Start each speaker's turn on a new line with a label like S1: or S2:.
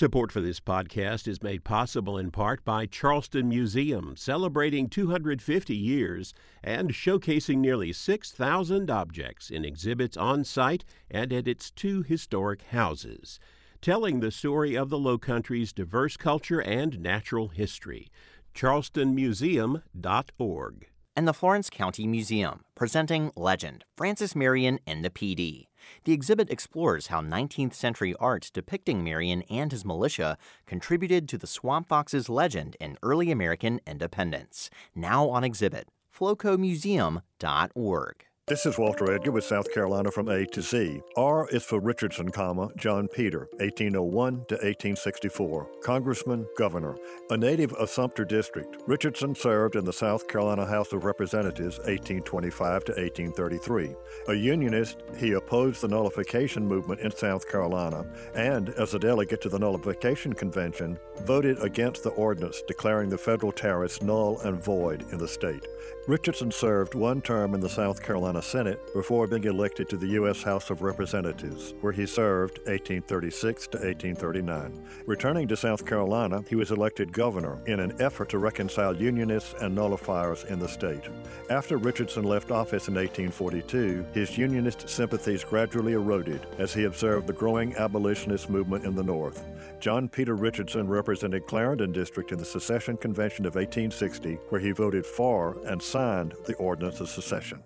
S1: Support for this podcast is made possible in part by Charleston Museum, celebrating 250 years and showcasing nearly 6,000 objects in exhibits on site and at its two historic houses, telling the story of the Low Country's diverse culture and natural history. charlestonmuseum.org
S2: and the Florence County Museum, presenting Legend Francis Marion and the Dee. The exhibit explores how 19th century art depicting Marion and his militia contributed to the Swamp Fox's legend in early American independence. Now on exhibit, flocomuseum.org.
S3: This is Walter Edgar with South Carolina from A to Z. R is for Richardson, comma, John Peter, 1801 to 1864, Congressman, Governor. A native of Sumter District, Richardson served in the South Carolina House of Representatives 1825 to 1833. A Unionist, he opposed the nullification movement in South Carolina and, as a delegate to the Nullification Convention, voted against the ordinance declaring the federal tariffs null and void in the state. Richardson served one term in the South Carolina Senate before being elected to the U.S. House of Representatives, where he served 1836 to 1839. Returning to South Carolina, he was elected governor in an effort to reconcile Unionists and nullifiers in the state. After Richardson left office in 1842, his Unionist sympathies gradually eroded as he observed the growing abolitionist movement in the North. John Peter Richardson represented Clarendon District in the Secession Convention of 1860, where he voted for and signed the Ordinance of Secession.